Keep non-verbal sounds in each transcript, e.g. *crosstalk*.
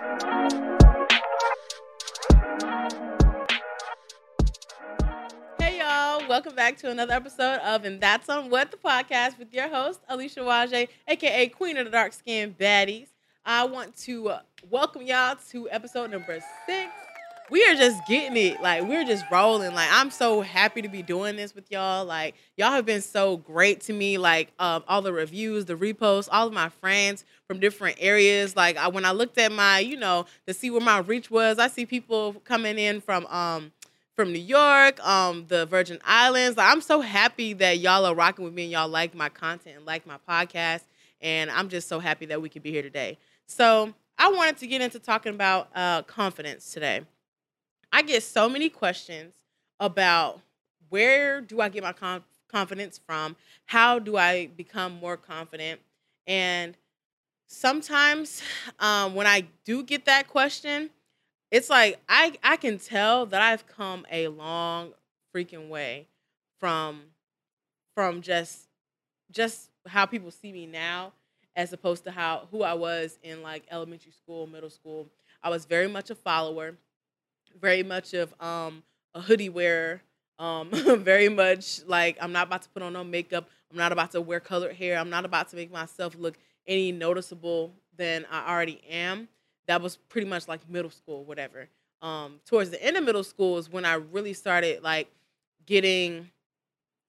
Hey y'all, welcome back to another episode of And That's on What the podcast with your host, Alicia Waje, aka Queen of the Dark Skin Baddies. I want to welcome y'all to episode number six. We are just getting it. Like, we're just rolling. Like, I'm so happy to be doing this with y'all. Like, y'all have been so great to me. Like, um, all the reviews, the reposts, all of my friends from different areas. Like, I, when I looked at my, you know, to see where my reach was, I see people coming in from, um, from New York, um, the Virgin Islands. Like, I'm so happy that y'all are rocking with me and y'all like my content and like my podcast. And I'm just so happy that we could be here today. So I wanted to get into talking about uh, confidence today. I get so many questions about where do I get my conf- confidence from? How do I become more confident? And sometimes um, when I do get that question, it's like I I can tell that I've come a long freaking way from from just just how people see me now as opposed to how who I was in like elementary school, middle school. I was very much a follower, very much of um a hoodie wearer, um *laughs* very much like I'm not about to put on no makeup. I'm not about to wear colored hair. I'm not about to make myself look any noticeable than I already am that was pretty much like middle school, whatever. Um, towards the end of middle school is when I really started like getting,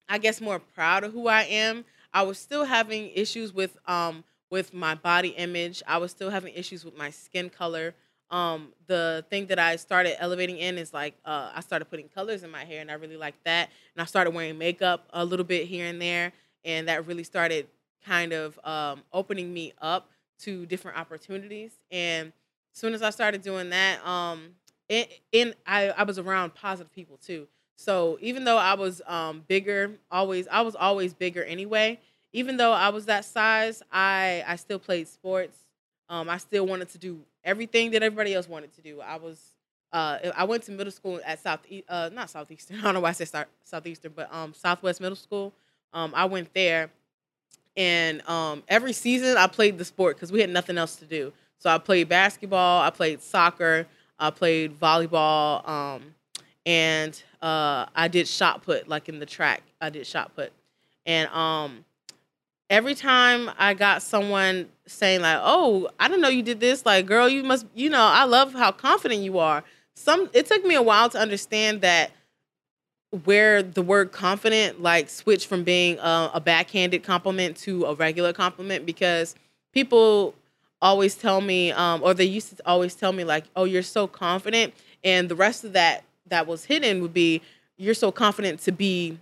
I guess, more proud of who I am. I was still having issues with um with my body image. I was still having issues with my skin color. Um, the thing that I started elevating in is like uh, I started putting colors in my hair, and I really liked that. And I started wearing makeup a little bit here and there, and that really started kind of um, opening me up to different opportunities. And as soon as I started doing that, um, I, I was around positive people too. So even though I was um, bigger, always I was always bigger anyway. Even though I was that size, I I still played sports. Um, I still wanted to do everything that everybody else wanted to do. I was uh, I went to middle school at South uh, not Southeastern. *laughs* I don't know why I said start, Southeastern, but um, Southwest Middle School. Um, I went there, and um, every season I played the sport because we had nothing else to do. So I played basketball, I played soccer, I played volleyball, um, and uh, I did shot put, like in the track. I did shot put, and um, every time I got someone saying like, "Oh, I didn't know you did this," like, "Girl, you must," you know, I love how confident you are. Some it took me a while to understand that where the word confident like switched from being a, a backhanded compliment to a regular compliment because people always tell me, um, or they used to always tell me, like, "Oh, you're so confident," and the rest of that that was hidden would be, "You're so confident to be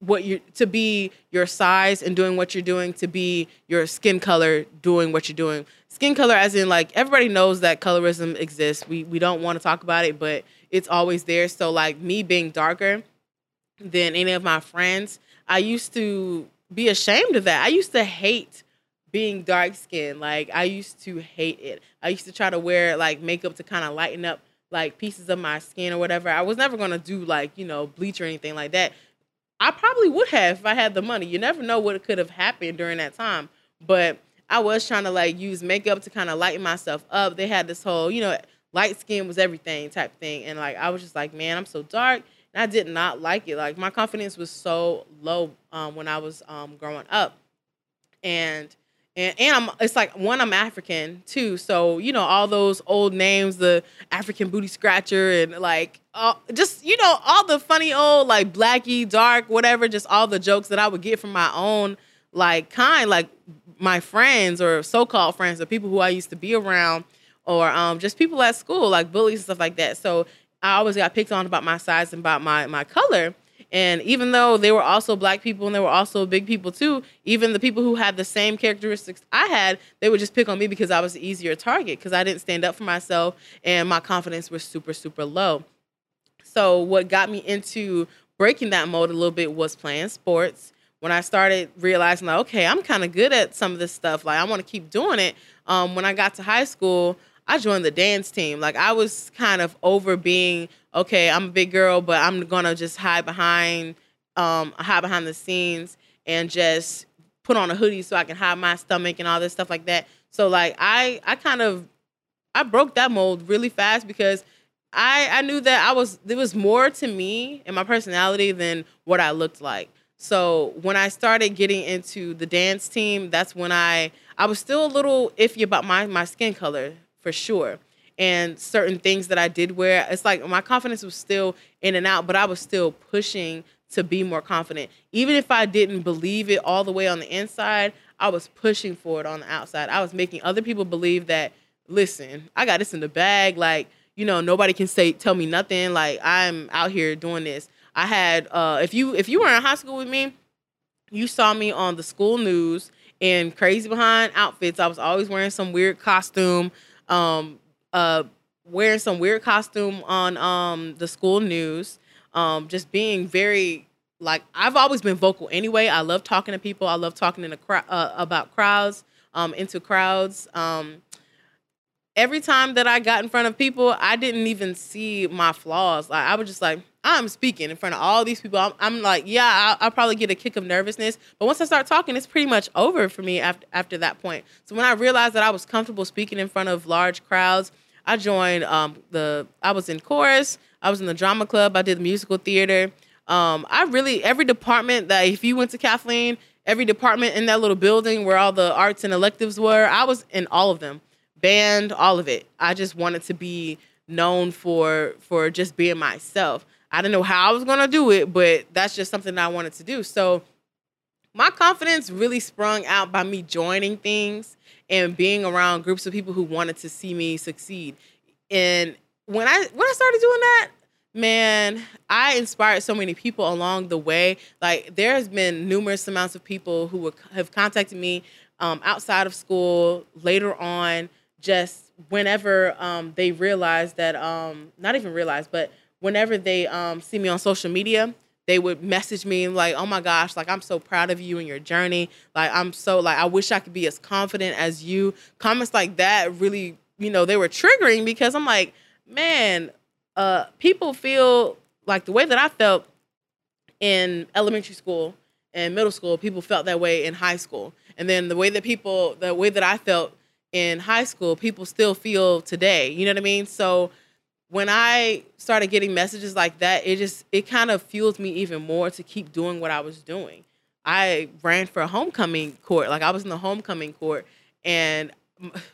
what you to be your size and doing what you're doing, to be your skin color doing what you're doing." Skin color, as in like everybody knows that colorism exists. We we don't want to talk about it, but it's always there. So like me being darker than any of my friends, I used to be ashamed of that. I used to hate being dark skinned. Like I used to hate it. I used to try to wear like makeup to kind of lighten up like pieces of my skin or whatever. I was never gonna do like, you know, bleach or anything like that. I probably would have if I had the money. You never know what could have happened during that time. But I was trying to like use makeup to kind of lighten myself up. They had this whole, you know, light skin was everything type thing. And like I was just like, man, I'm so dark. And I did not like it. Like my confidence was so low um, when I was um, growing up. And and and I'm it's like one I'm African too, so you know all those old names, the African booty scratcher, and like uh, just you know all the funny old like blacky dark whatever, just all the jokes that I would get from my own like kind like my friends or so-called friends or people who I used to be around or um, just people at school like bullies and stuff like that. So I always got picked on about my size and about my my color. And even though they were also black people and they were also big people too, even the people who had the same characteristics I had, they would just pick on me because I was the easier target because I didn't stand up for myself and my confidence was super, super low. So, what got me into breaking that mold a little bit was playing sports. When I started realizing, like, okay, I'm kind of good at some of this stuff, like, I want to keep doing it. Um, when I got to high school, I joined the dance team. Like, I was kind of over being okay, I'm a big girl, but I'm gonna just hide behind, um, hide behind the scenes and just put on a hoodie so I can hide my stomach and all this stuff like that. So like I, I kind of, I broke that mold really fast because I I knew that I was there was more to me and my personality than what I looked like. So when I started getting into the dance team, that's when I I was still a little iffy about my my skin color for sure. And certain things that I did wear, it's like my confidence was still in and out, but I was still pushing to be more confident. Even if I didn't believe it all the way on the inside, I was pushing for it on the outside. I was making other people believe that, listen, I got this in the bag. Like, you know, nobody can say tell me nothing. Like I'm out here doing this. I had uh if you if you were in high school with me, you saw me on the school news in crazy behind outfits. I was always wearing some weird costume, um, uh, wearing some weird costume on um the school news. Um, just being very like I've always been vocal anyway. I love talking to people. I love talking in a crowd uh, about crowds, um, into crowds. Um, every time that I got in front of people, I didn't even see my flaws. Like I was just like, I'm speaking in front of all these people. I'm, I'm like, yeah, I'll, I'll, probably get a kick of nervousness, but once I start talking, it's pretty much over for me after after that point. So when I realized that I was comfortable speaking in front of large crowds, I joined um, the. I was in chorus. I was in the drama club. I did the musical theater. Um, I really every department that if you went to Kathleen, every department in that little building where all the arts and electives were, I was in all of them band, all of it. I just wanted to be known for for just being myself. I didn't know how I was gonna do it, but that's just something that I wanted to do. So my confidence really sprung out by me joining things and being around groups of people who wanted to see me succeed. And when I when I started doing that, man, I inspired so many people along the way. Like there has been numerous amounts of people who have contacted me um, outside of school later on just whenever um, they realize that um, not even realize, but whenever they um, see me on social media, they would message me like, "Oh my gosh, like I'm so proud of you and your journey. Like I'm so like I wish I could be as confident as you." Comments like that really, you know, they were triggering because I'm like, man, uh, people feel like the way that I felt in elementary school and middle school, people felt that way in high school, and then the way that people, the way that I felt in high school people still feel today. You know what I mean? So when I started getting messages like that, it just it kind of fuels me even more to keep doing what I was doing. I ran for a homecoming court, like I was in the homecoming court, and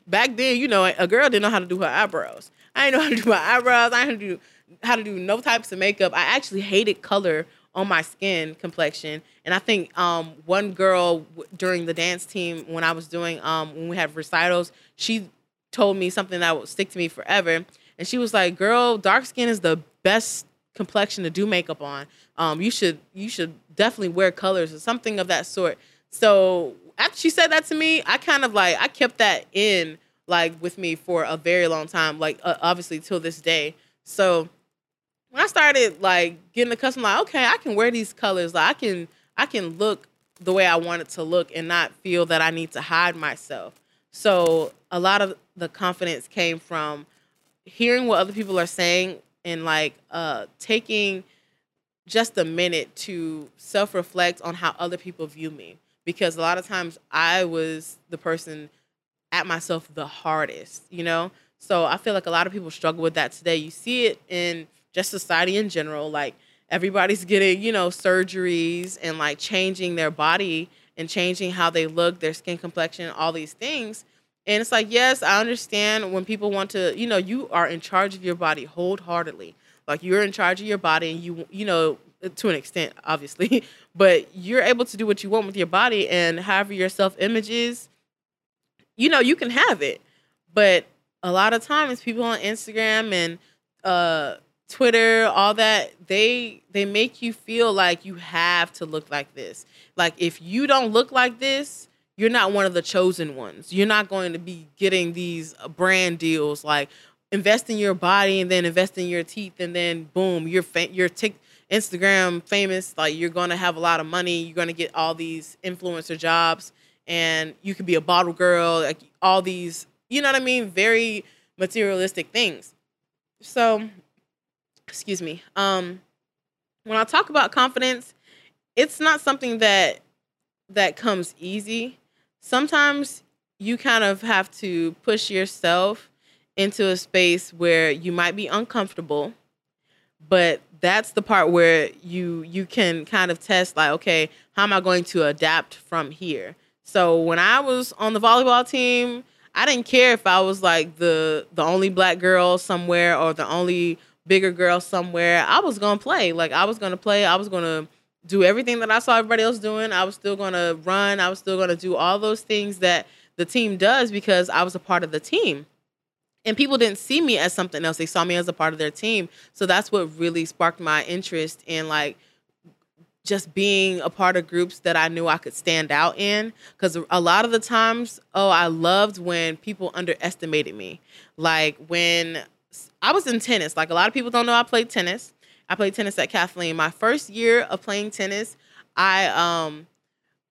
back then, you know, a girl didn't know how to do her eyebrows. I didn't know how to do my eyebrows. I didn't do how to do no types of makeup. I actually hated color on my skin complexion. And I think um, one girl during the dance team when I was doing um, when we had recitals, she told me something that would stick to me forever. And she was like, "Girl, dark skin is the best complexion to do makeup on. Um, you should you should definitely wear colors or something of that sort." So after she said that to me, I kind of like I kept that in like with me for a very long time, like uh, obviously till this day. So when I started like getting accustomed, like okay, I can wear these colors. Like I can I can look the way I want it to look and not feel that I need to hide myself. So a lot of the confidence came from hearing what other people are saying and like uh taking just a minute to self-reflect on how other people view me because a lot of times I was the person at myself the hardest, you know? So I feel like a lot of people struggle with that today. You see it in just society in general. Like everybody's getting, you know, surgeries and like changing their body and changing how they look, their skin complexion, all these things. And it's like, yes, I understand when people want to, you know, you are in charge of your body wholeheartedly. Like you're in charge of your body and you, you know, to an extent, obviously, *laughs* but you're able to do what you want with your body and however your self image is, you know, you can have it. But a lot of times people on Instagram and uh Twitter, all that, they they make you feel like you have to look like this. Like if you don't look like this, you're not one of the chosen ones. You're not going to be getting these uh, brand deals like invest in your body and then invest in your teeth and then boom, you're fa- you're t- Instagram famous, like you're going to have a lot of money, you're going to get all these influencer jobs and you could be a bottle girl, like all these, you know what I mean, very materialistic things. So excuse me. Um, when I talk about confidence, it's not something that that comes easy. Sometimes you kind of have to push yourself into a space where you might be uncomfortable, but that's the part where you you can kind of test like, okay, how am I going to adapt from here? So when I was on the volleyball team, I didn't care if I was like the the only black girl somewhere or the only bigger girl somewhere. I was gonna play. Like I was gonna play. I was gonna do everything that I saw everybody else doing. I was still gonna run. I was still gonna do all those things that the team does because I was a part of the team. And people didn't see me as something else. They saw me as a part of their team. So that's what really sparked my interest in like just being a part of groups that I knew I could stand out in. Because a lot of the times, oh, I loved when people underestimated me. Like when I was in tennis, like a lot of people don't know I played tennis. I played tennis at Kathleen. My first year of playing tennis, I um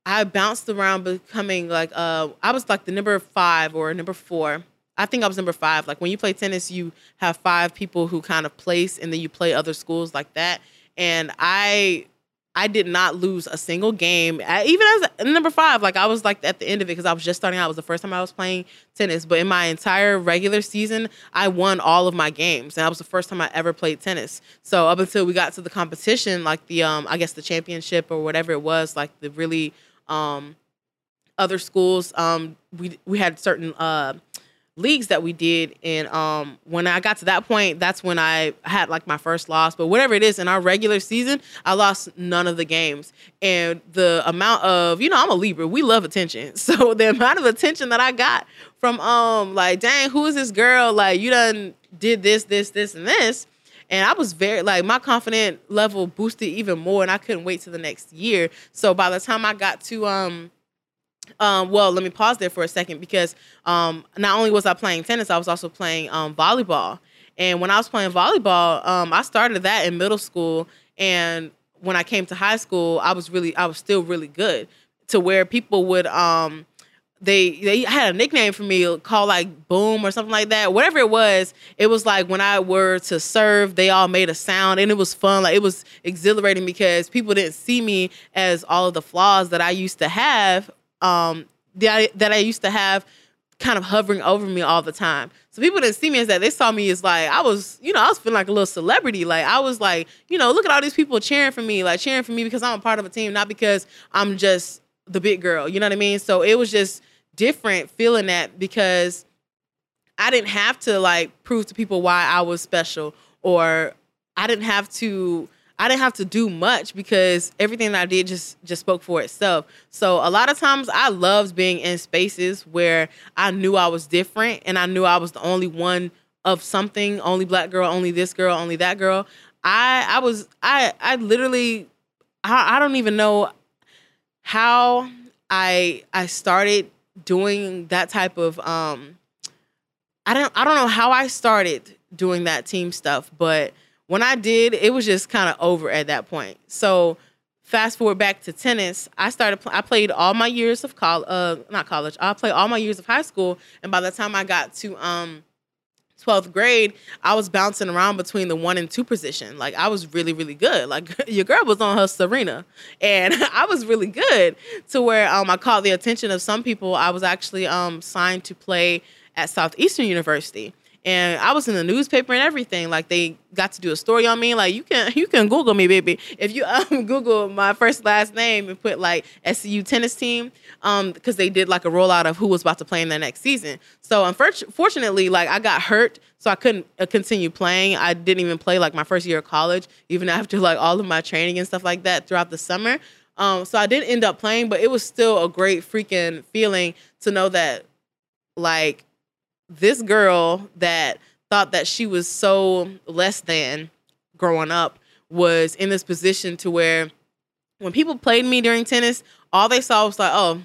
I bounced around becoming like uh I was like the number five or number four. I think I was number five. Like when you play tennis, you have five people who kind of place, and then you play other schools like that. And I I did not lose a single game. I, even as number five, like I was like at the end of it because I was just starting out. It was the first time I was playing tennis. But in my entire regular season, I won all of my games, and that was the first time I ever played tennis. So up until we got to the competition, like the um, I guess the championship or whatever it was, like the really um, other schools, um, we we had certain uh leagues that we did and um when i got to that point that's when i had like my first loss but whatever it is in our regular season i lost none of the games and the amount of you know i'm a libra we love attention *laughs* so the amount of attention that i got from um like dang who is this girl like you done did this this this and this and I was very like my confident level boosted even more, and I couldn't wait to the next year. So by the time I got to um um, well, let me pause there for a second because um, not only was I playing tennis, I was also playing um, volleyball. And when I was playing volleyball, um, I started that in middle school. And when I came to high school, I was really, I was still really good to where people would, um, they they had a nickname for me called like boom or something like that whatever it was it was like when i were to serve they all made a sound and it was fun like it was exhilarating because people didn't see me as all of the flaws that i used to have um, that that I used to have kind of hovering over me all the time. So people didn't see me as that. They saw me as like I was, you know, I was feeling like a little celebrity. Like I was like, you know, look at all these people cheering for me, like cheering for me because I'm a part of a team, not because I'm just the big girl. You know what I mean? So it was just different feeling that because I didn't have to like prove to people why I was special or I didn't have to I didn't have to do much because everything I did just just spoke for itself. So a lot of times I loved being in spaces where I knew I was different and I knew I was the only one of something, only black girl, only this girl, only that girl. I I was I I literally I, I don't even know how I I started doing that type of um I don't I don't know how I started doing that team stuff, but when I did, it was just kind of over at that point. So fast forward back to tennis, I started. I played all my years of college, uh, not college. I played all my years of high school, and by the time I got to um, 12th grade, I was bouncing around between the one and two position. Like I was really, really good. Like *laughs* your girl was on her Serena, and *laughs* I was really good to where um, I caught the attention of some people. I was actually um, signed to play at Southeastern University and I was in the newspaper and everything. Like they got to do a story on me. Like you can you can Google me, baby. If you *laughs* um, Google my first last name and put like SEU tennis team, um, because they did like a rollout of who was about to play in the next season. So unfortunately, like I got hurt, so I couldn't uh, continue playing. I didn't even play like my first year of college, even *laughs* after like all of my training and stuff like that throughout the summer. Um, so I didn't end up playing, but it was still a great freaking feeling to know that like this girl that thought that she was so less than growing up was in this position to where when people played me during tennis, all they saw was like, oh,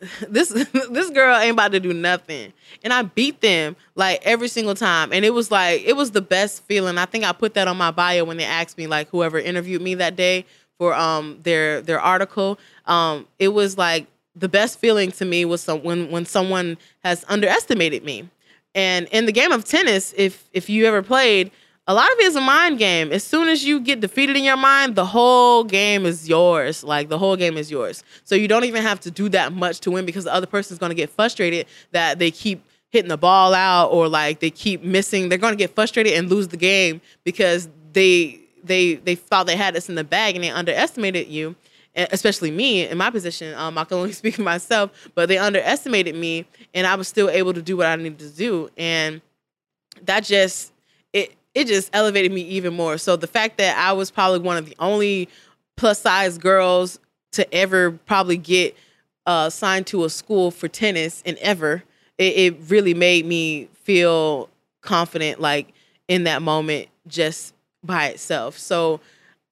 *laughs* this *laughs* this girl ain't about to do nothing. And I beat them like every single time. And it was like it was the best feeling. I think I put that on my bio when they asked me like whoever interviewed me that day for um their their article. Um it was like the best feeling to me was some, when when someone has underestimated me. And in the game of tennis, if if you ever played, a lot of it is a mind game. As soon as you get defeated in your mind, the whole game is yours. Like the whole game is yours. So you don't even have to do that much to win because the other person is going to get frustrated that they keep hitting the ball out or like they keep missing, they're going to get frustrated and lose the game because they they they thought they had this in the bag and they underestimated you especially me in my position. Um, I can only *laughs* speak for myself, but they underestimated me, and I was still able to do what I needed to do, and that just it it just elevated me even more. So the fact that I was probably one of the only plus size girls to ever probably get uh, signed to a school for tennis and ever, it, it really made me feel confident, like in that moment, just by itself. So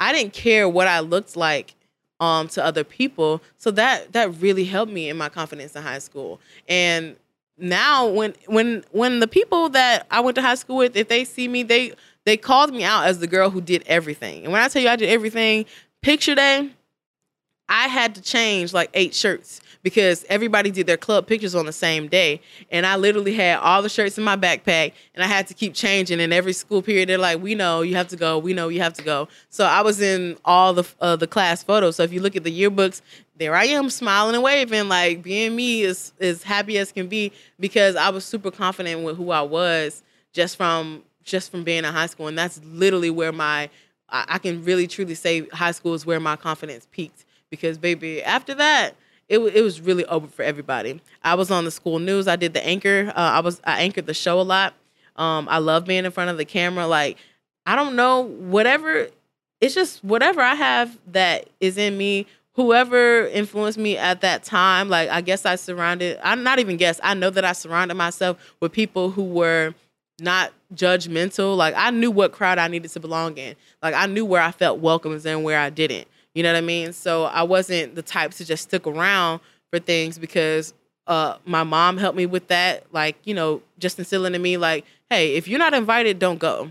I didn't care what I looked like um to other people. So that that really helped me in my confidence in high school. And now when when when the people that I went to high school with if they see me they they called me out as the girl who did everything. And when I tell you I did everything picture day I had to change like eight shirts because everybody did their club pictures on the same day. And I literally had all the shirts in my backpack and I had to keep changing. And every school period, they're like, we know you have to go. We know you have to go. So I was in all the, uh, the class photos. So if you look at the yearbooks, there I am smiling and waving, like being me is as happy as can be because I was super confident with who I was just from just from being in high school. And that's literally where my I, I can really truly say high school is where my confidence peaked because baby, after that, it, it was really open for everybody. I was on the school news. I did the anchor. Uh, I was I anchored the show a lot. Um, I love being in front of the camera. Like I don't know whatever. It's just whatever I have that is in me. Whoever influenced me at that time, like I guess I surrounded. I'm not even guess. I know that I surrounded myself with people who were not judgmental. Like I knew what crowd I needed to belong in. Like I knew where I felt welcome and where I didn't. You know what I mean? So I wasn't the type to just stick around for things because uh, my mom helped me with that. Like, you know, just instilling in me, like, hey, if you're not invited, don't go.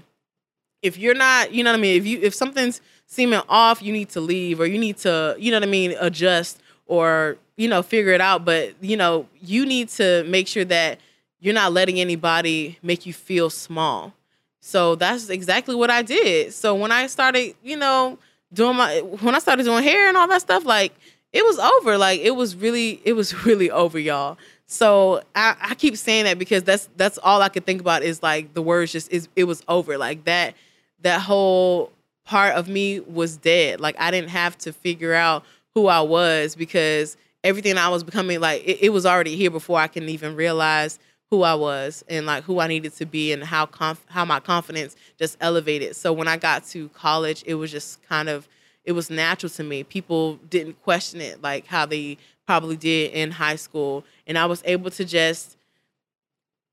If you're not, you know what I mean? If you if something's seeming off, you need to leave or you need to, you know what I mean, adjust or, you know, figure it out. But, you know, you need to make sure that you're not letting anybody make you feel small. So that's exactly what I did. So when I started, you know, doing my when I started doing hair and all that stuff, like it was over. Like it was really, it was *laughs* really over, y'all. So I, I keep saying that because that's that's all I could think about is like the words just is it was over. Like that that whole part of me was dead. Like I didn't have to figure out who I was because everything I was becoming like it, it was already here before I can even realize who I was and like who I needed to be and how conf- how my confidence just elevated. So when I got to college, it was just kind of it was natural to me. People didn't question it like how they probably did in high school, and I was able to just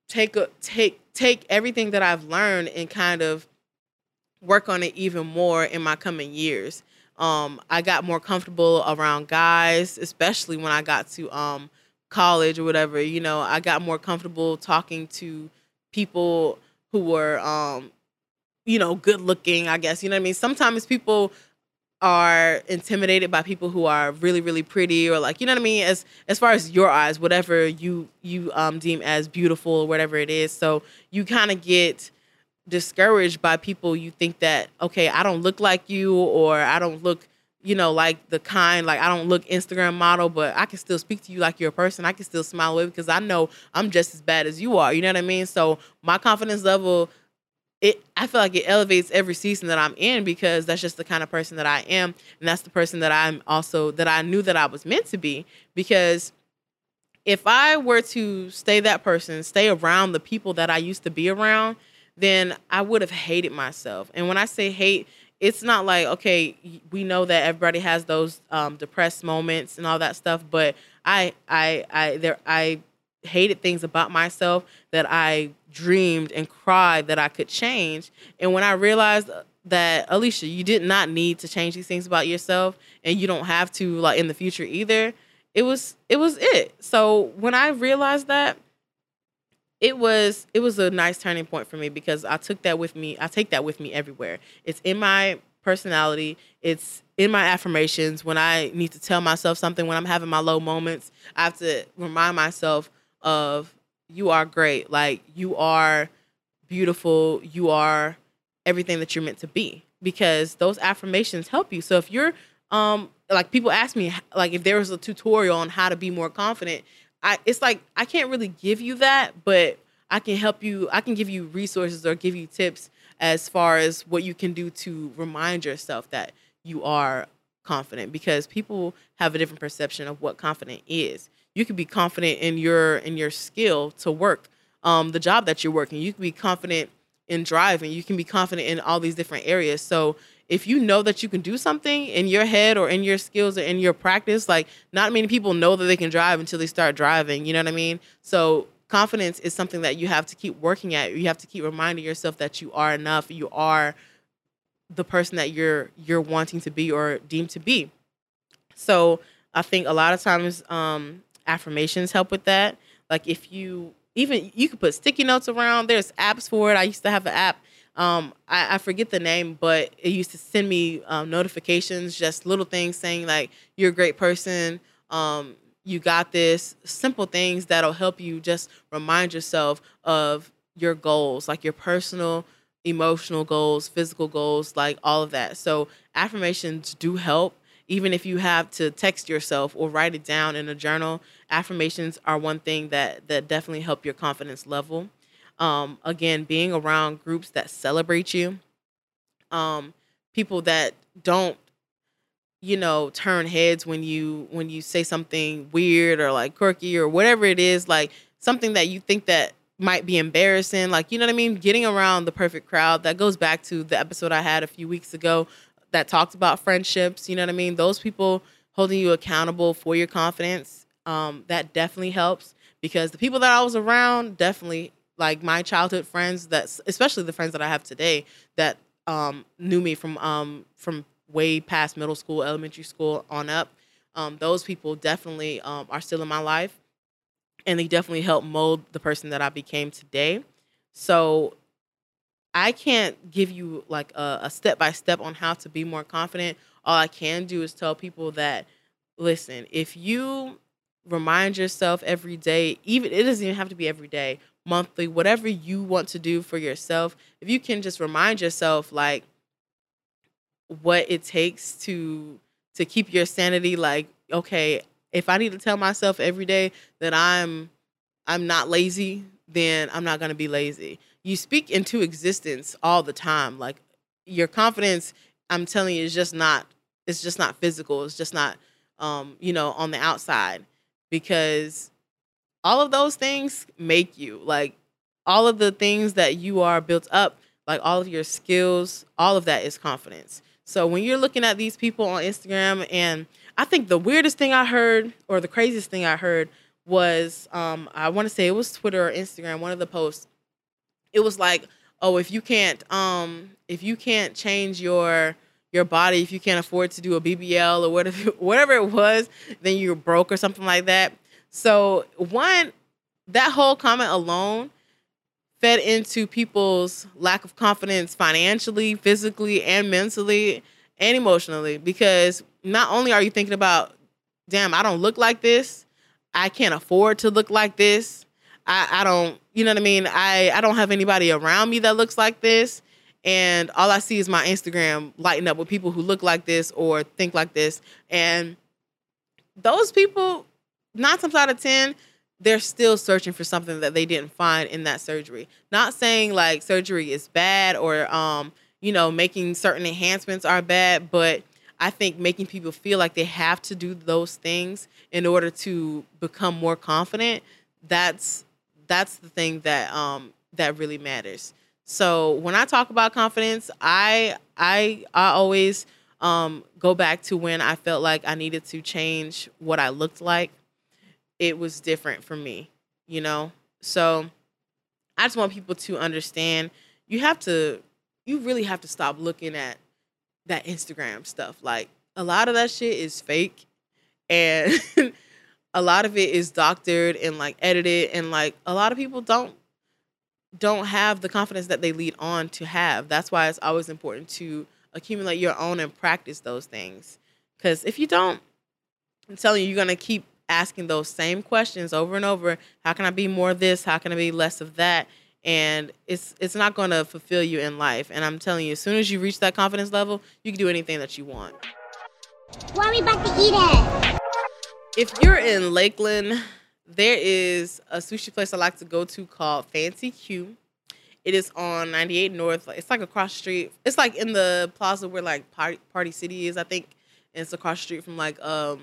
take a take take everything that I've learned and kind of work on it even more in my coming years. Um, I got more comfortable around guys, especially when I got to um, college or whatever, you know, I got more comfortable talking to people who were um you know, good looking, I guess. You know what I mean? Sometimes people are intimidated by people who are really really pretty or like you know what i mean as as far as your eyes whatever you you um deem as beautiful or whatever it is so you kind of get discouraged by people you think that okay i don't look like you or i don't look you know, like the kind, like I don't look Instagram model, but I can still speak to you like you're a person. I can still smile with because I know I'm just as bad as you are. You know what I mean? So my confidence level, it I feel like it elevates every season that I'm in because that's just the kind of person that I am, and that's the person that I'm also that I knew that I was meant to be. Because if I were to stay that person, stay around the people that I used to be around, then I would have hated myself. And when I say hate, it's not like okay we know that everybody has those um, depressed moments and all that stuff but i i i there i hated things about myself that i dreamed and cried that i could change. And when i realized that alicia you did not need to change these things about yourself and you don't have to like in the future either it was it was it. So when i realized that it was it was a nice turning point for me because I took that with me. I take that with me everywhere. It's in my personality. It's in my affirmations when I need to tell myself something when I'm having my low moments. I have to remind myself of you are great. Like you are beautiful. You are everything that you're meant to be because those affirmations help you. So if you're um like people ask me like if there was a tutorial on how to be more confident I it's like I can't really give you that, but I can help you. I can give you resources or give you tips as far as what you can do to remind yourself that you are confident because people have a different perception of what confident is. You can be confident in your in your skill to work um, the job that you're working. You can be confident in driving. You can be confident in all these different areas. So if you know that you can do something in your head or in your skills or in your practice, like not many people know that they can drive until they start driving. You know what I mean? So confidence is something that you have to keep working at. You have to keep reminding yourself that you are enough. You are the person that you're you're wanting to be or deemed to be. So I think a lot of times um, affirmations help with that. Like if you even you could put sticky notes around. There's apps for it. I used to have an app. Um, I, I forget the name, but it used to send me um, notifications, just little things saying like you're a great person. Um, you got this. Simple things that'll help you just remind yourself of your goals, like your personal, emotional goals, physical goals, like all of that. So affirmations do help even if you have to text yourself or write it down in a journal affirmations are one thing that that definitely help your confidence level um, again being around groups that celebrate you um, people that don't you know turn heads when you when you say something weird or like quirky or whatever it is like something that you think that might be embarrassing like you know what i mean getting around the perfect crowd that goes back to the episode i had a few weeks ago that talked about friendships. You know what I mean? Those people holding you accountable for your confidence. Um, that definitely helps because the people that I was around definitely like my childhood friends that especially the friends that I have today that um, knew me from um, from way past middle school, elementary school on up. Um, those people definitely um, are still in my life, and they definitely helped mold the person that I became today. So I can't give you like a step by step on how to be more confident. All I can do is tell people that listen, if you remind yourself every day, even it doesn't even have to be every day, monthly, whatever you want to do for yourself, if you can just remind yourself like what it takes to to keep your sanity like okay, if I need to tell myself every day that I'm I'm not lazy, then I'm not going to be lazy you speak into existence all the time. Like your confidence, I'm telling you, is just not it's just not physical. It's just not um, you know, on the outside. Because all of those things make you like all of the things that you are built up, like all of your skills, all of that is confidence. So when you're looking at these people on Instagram, and I think the weirdest thing I heard, or the craziest thing I heard, was um, I want to say it was Twitter or Instagram, one of the posts it was like, oh, if you can't um if you can't change your your body, if you can't afford to do a BBL or whatever *laughs* whatever it was, then you're broke or something like that. So one that whole comment alone fed into people's lack of confidence financially, physically, and mentally and emotionally because not only are you thinking about damn, I don't look like this, I can't afford to look like this. I, I don't you know what I mean? I, I don't have anybody around me that looks like this. And all I see is my Instagram lighting up with people who look like this or think like this. And those people, nine times out of 10, they're still searching for something that they didn't find in that surgery. Not saying like surgery is bad or, um, you know, making certain enhancements are bad, but I think making people feel like they have to do those things in order to become more confident, that's that's the thing that um that really matters. So when I talk about confidence, I I I always um go back to when I felt like I needed to change what I looked like. It was different for me, you know. So I just want people to understand you have to you really have to stop looking at that Instagram stuff. Like a lot of that shit is fake and *laughs* a lot of it is doctored and like edited and like a lot of people don't don't have the confidence that they lead on to have that's why it's always important to accumulate your own and practice those things because if you don't i'm telling you you're going to keep asking those same questions over and over how can i be more of this how can i be less of that and it's it's not going to fulfill you in life and i'm telling you as soon as you reach that confidence level you can do anything that you want are we about to eat it if you're in Lakeland, there is a sushi place I like to go to called Fancy Q. It is on 98 North. It's like across the street. It's like in the plaza where like Party, Party City is, I think. And it's across the street from like um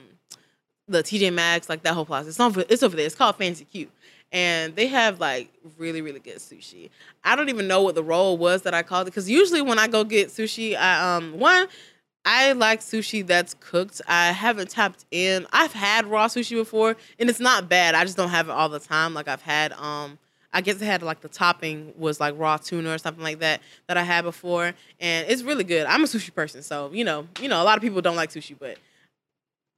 the TJ Maxx, like that whole plaza. It's over, it's over there. It's called Fancy Q. And they have like really, really good sushi. I don't even know what the roll was that I called it. Cause usually when I go get sushi, I um one, I like sushi that's cooked. I haven't tapped in. I've had raw sushi before, and it's not bad. I just don't have it all the time. Like I've had, um, I guess I had like the topping was like raw tuna or something like that that I had before, and it's really good. I'm a sushi person, so you know, you know, a lot of people don't like sushi, but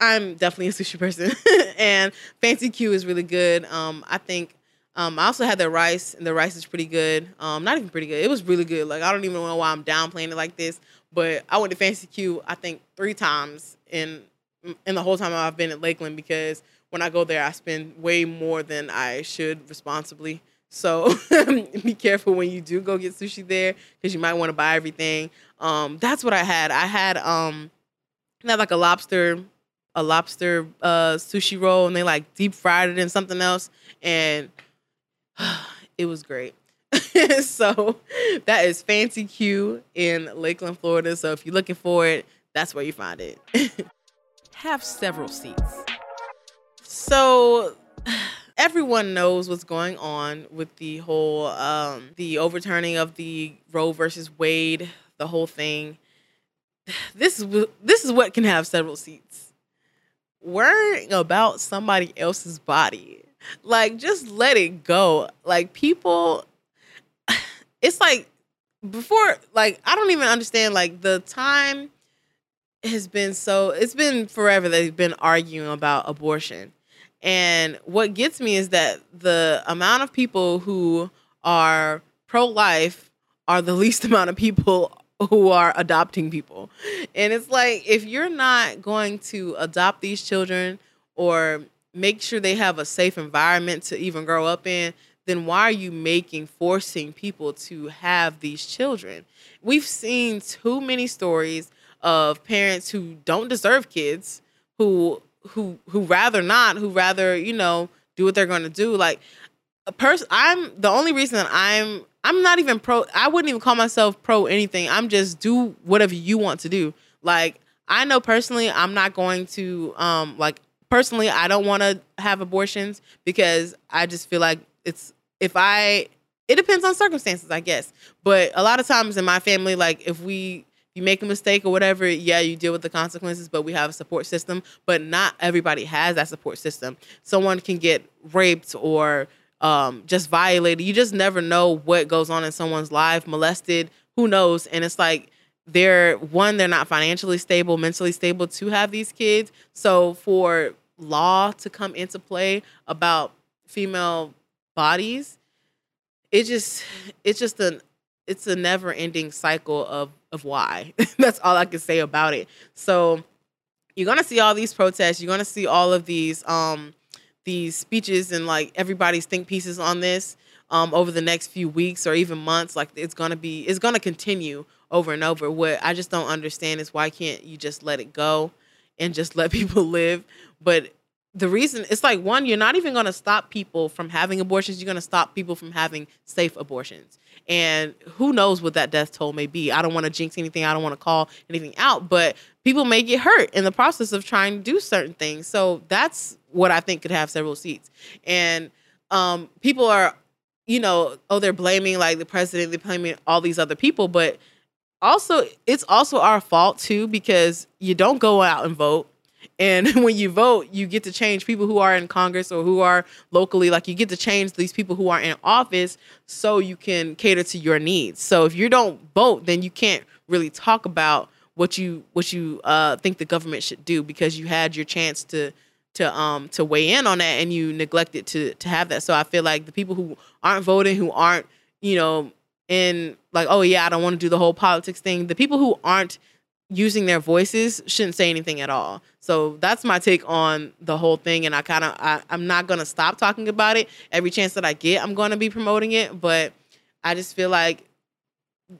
I'm definitely a sushi person, *laughs* and Fancy Q is really good. Um, I think. Um, I also had their rice, and the rice is pretty good. Um, not even pretty good. It was really good. Like I don't even know why I'm downplaying it like this, but I went to Fancy Q, I think three times in in the whole time I've been at Lakeland because when I go there, I spend way more than I should responsibly. So *laughs* be careful when you do go get sushi there because you might want to buy everything. Um, that's what I had. I had um, like a lobster, a lobster uh, sushi roll, and they like deep fried it in something else, and *sighs* it was great. *laughs* so that is Fancy Q in Lakeland, Florida. So if you're looking for it, that's where you find it. *laughs* Have several seats. So *sighs* everyone knows what's going on with the whole um, the overturning of the Roe versus Wade, the whole thing. *sighs* This is this is what can have several seats. Worrying about somebody else's body. Like just let it go. Like people *sighs* it's like before like I don't even understand like the time has been so it's been forever they've been arguing about abortion. And what gets me is that the amount of people who are pro life are the *laughs* least amount of people who are adopting people. And it's like if you're not going to adopt these children or make sure they have a safe environment to even grow up in, then why are you making forcing people to have these children? We've seen too many stories of parents who don't deserve kids, who who who rather not, who rather, you know, do what they're to do. Like a person I'm the only reason I'm I'm not even pro I wouldn't even call myself pro anything. I'm just do whatever you want to do. Like I know personally I'm not going to um like personally I don't want to have abortions because I just feel like it's if I it depends on circumstances, I guess. But a lot of times in my family, like if we you make a mistake or whatever, yeah, you deal with the consequences, but we have a support system. But not everybody has that support system. Someone can get raped or um, just violated. You just never know what goes on in someone's life, molested, who knows? And it's like they're one, they're not financially stable, mentally stable to have these kids. So for law to come into play about female bodies it just it's just a it's a never ending cycle of of why *laughs* that's all i can say about it so you're gonna see all these protests you're gonna see all of these um these speeches and like everybody's think pieces on this um over the next few weeks or even months like it's gonna be it's gonna continue over and over. What i just don't understand is why can't you just let it go and just *laughs* let people live? But the reason it's like one you're not even to stop people from having abortions. You're to stop people from having safe abortions. And who knows what that death toll may be. I don't want to jinx anything. I don't want to call anything out. But people may get hurt in the process of trying to do certain things. So that's what i think could have several seats and um, people are you know oh they're blaming like the president they're blaming all these other people but also it's also our fault too because you don't go out and vote and *laughs* when you vote, you get to change people who are in Congress or who are locally. Like you get to change these people who are in office so you can cater to your needs. So if you don't vote, then you can't really talk about what you what you uh, think the government should do because you had your chance to to um to weigh in on that and you neglected to to have that. So I feel like the people who aren't voting, who aren't you know in like oh yeah I don't want to do the whole politics thing. The people who aren't using their voices shouldn't say anything at all. So that's my take on the whole thing. And I kind of, I'm not going to stop talking about it. Every chance that I get, I'm going to be promoting it. But I just feel like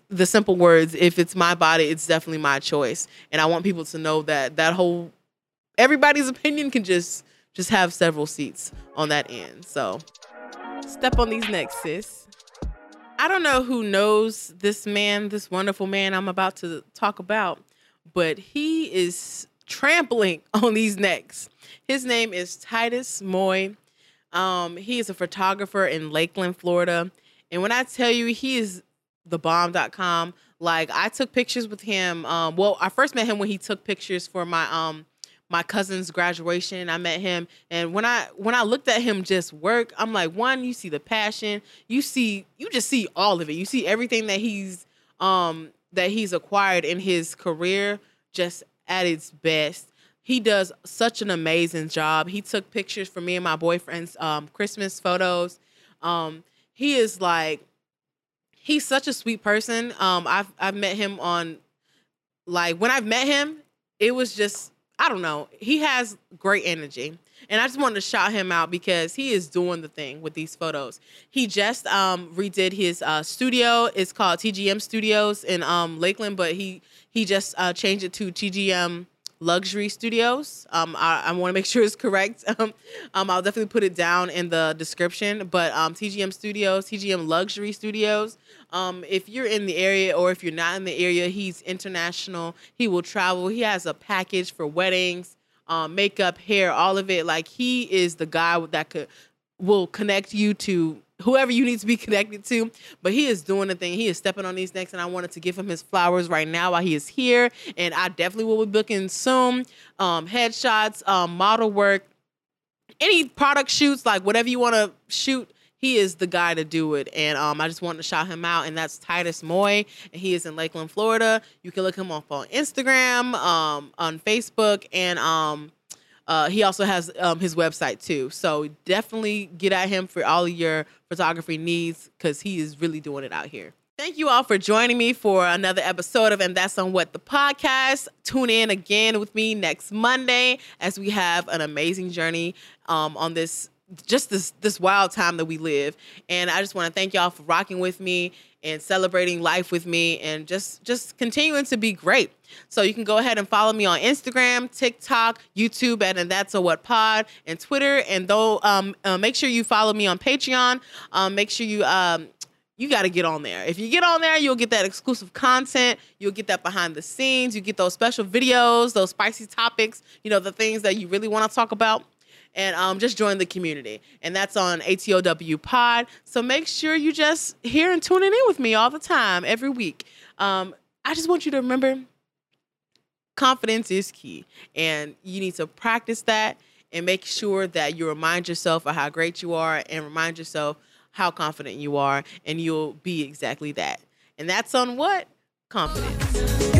the simple words, if it's my body, it's definitely my choice. And I want people to know that that whole, everybody's opinion can just just have several seats on that end. So step on these necks, sis. I don't know who knows this man, this wonderful man I'm about to talk about, but he is trampling *laughs* on these necks. His name is Titus Moy. Um, he is a photographer in Lakeland, Florida. And when I tell you he is the bomb.com, like I took pictures with him. Um, well, I first met him when he took pictures for my um my cousin's graduation. I met him, and when I when I looked at him just work, I'm like, one, you see the passion, you see, you just see all of it. You see everything that he's um that he's acquired in his career, just at its best. He does such an amazing job. He took pictures for me and my boyfriend's um, Christmas photos. Um, he is like, he's such a sweet person. Um, I've I've met him on, like when I've met him, it was just I don't know. He has great energy. And I just wanted to shout him out because he is doing the thing with these photos. He just um, redid his uh, studio. It's called TGM Studios in um, Lakeland, but he he just uh, changed it to TGM Luxury Studios. Um, I, I want to make *laughs* sure it's correct. Um, um, I'll definitely put it down in the description. But um, TGM Studios, TGM Luxury Studios. Um, if you're in the area or if you're not in the area, he's international. He will travel. He has a package for weddings, um, makeup, hair, all of it. Like he is the guy that could will connect you to whoever you need to be *laughs* connected to. But he is doing the thing. He is stepping on these necks, and I wanted to give him his flowers right now while he is here. And I definitely will be booking soon. Um, headshots, um, model work, any product shoots, like whatever you want to shoot he is the guy to do it. And um, I just wanted to shout him out. And that's Titus Moy. And he is in Lakeland, Florida. You can look him up on Instagram, um, on Facebook, and um, uh, he also has um, his website too. So definitely get at him for all your photography needs because he is really doing it out here. Thank you all for joining me for another episode of And That's on What the Podcast. Tune in again with me next Monday as we have an amazing journey um, on this just this this wild time that we live. And I just want to thank y'all for rocking with me and celebrating life with me and just just continuing to be great. So you can go ahead and follow me on Instagram, TikTok, YouTube at and that's a what pod and Twitter. And though um uh, make sure you follow me on Patreon. Um make sure you um you got to get on there. If you get on there, you'll get that exclusive content. You'll get that behind the scenes. You get those special videos, those spicy topics, you know, the things that you really want to talk about and um, just join the community. And that's on ATOW Pod. So make sure you just hear and tuning in with me all the time, every week. Um, I just want you to remember confidence is key, and you need to practice that and make sure that you remind yourself of how great you are and remind yourself how confident you are, and you'll be exactly that. And that's on what? Confidence.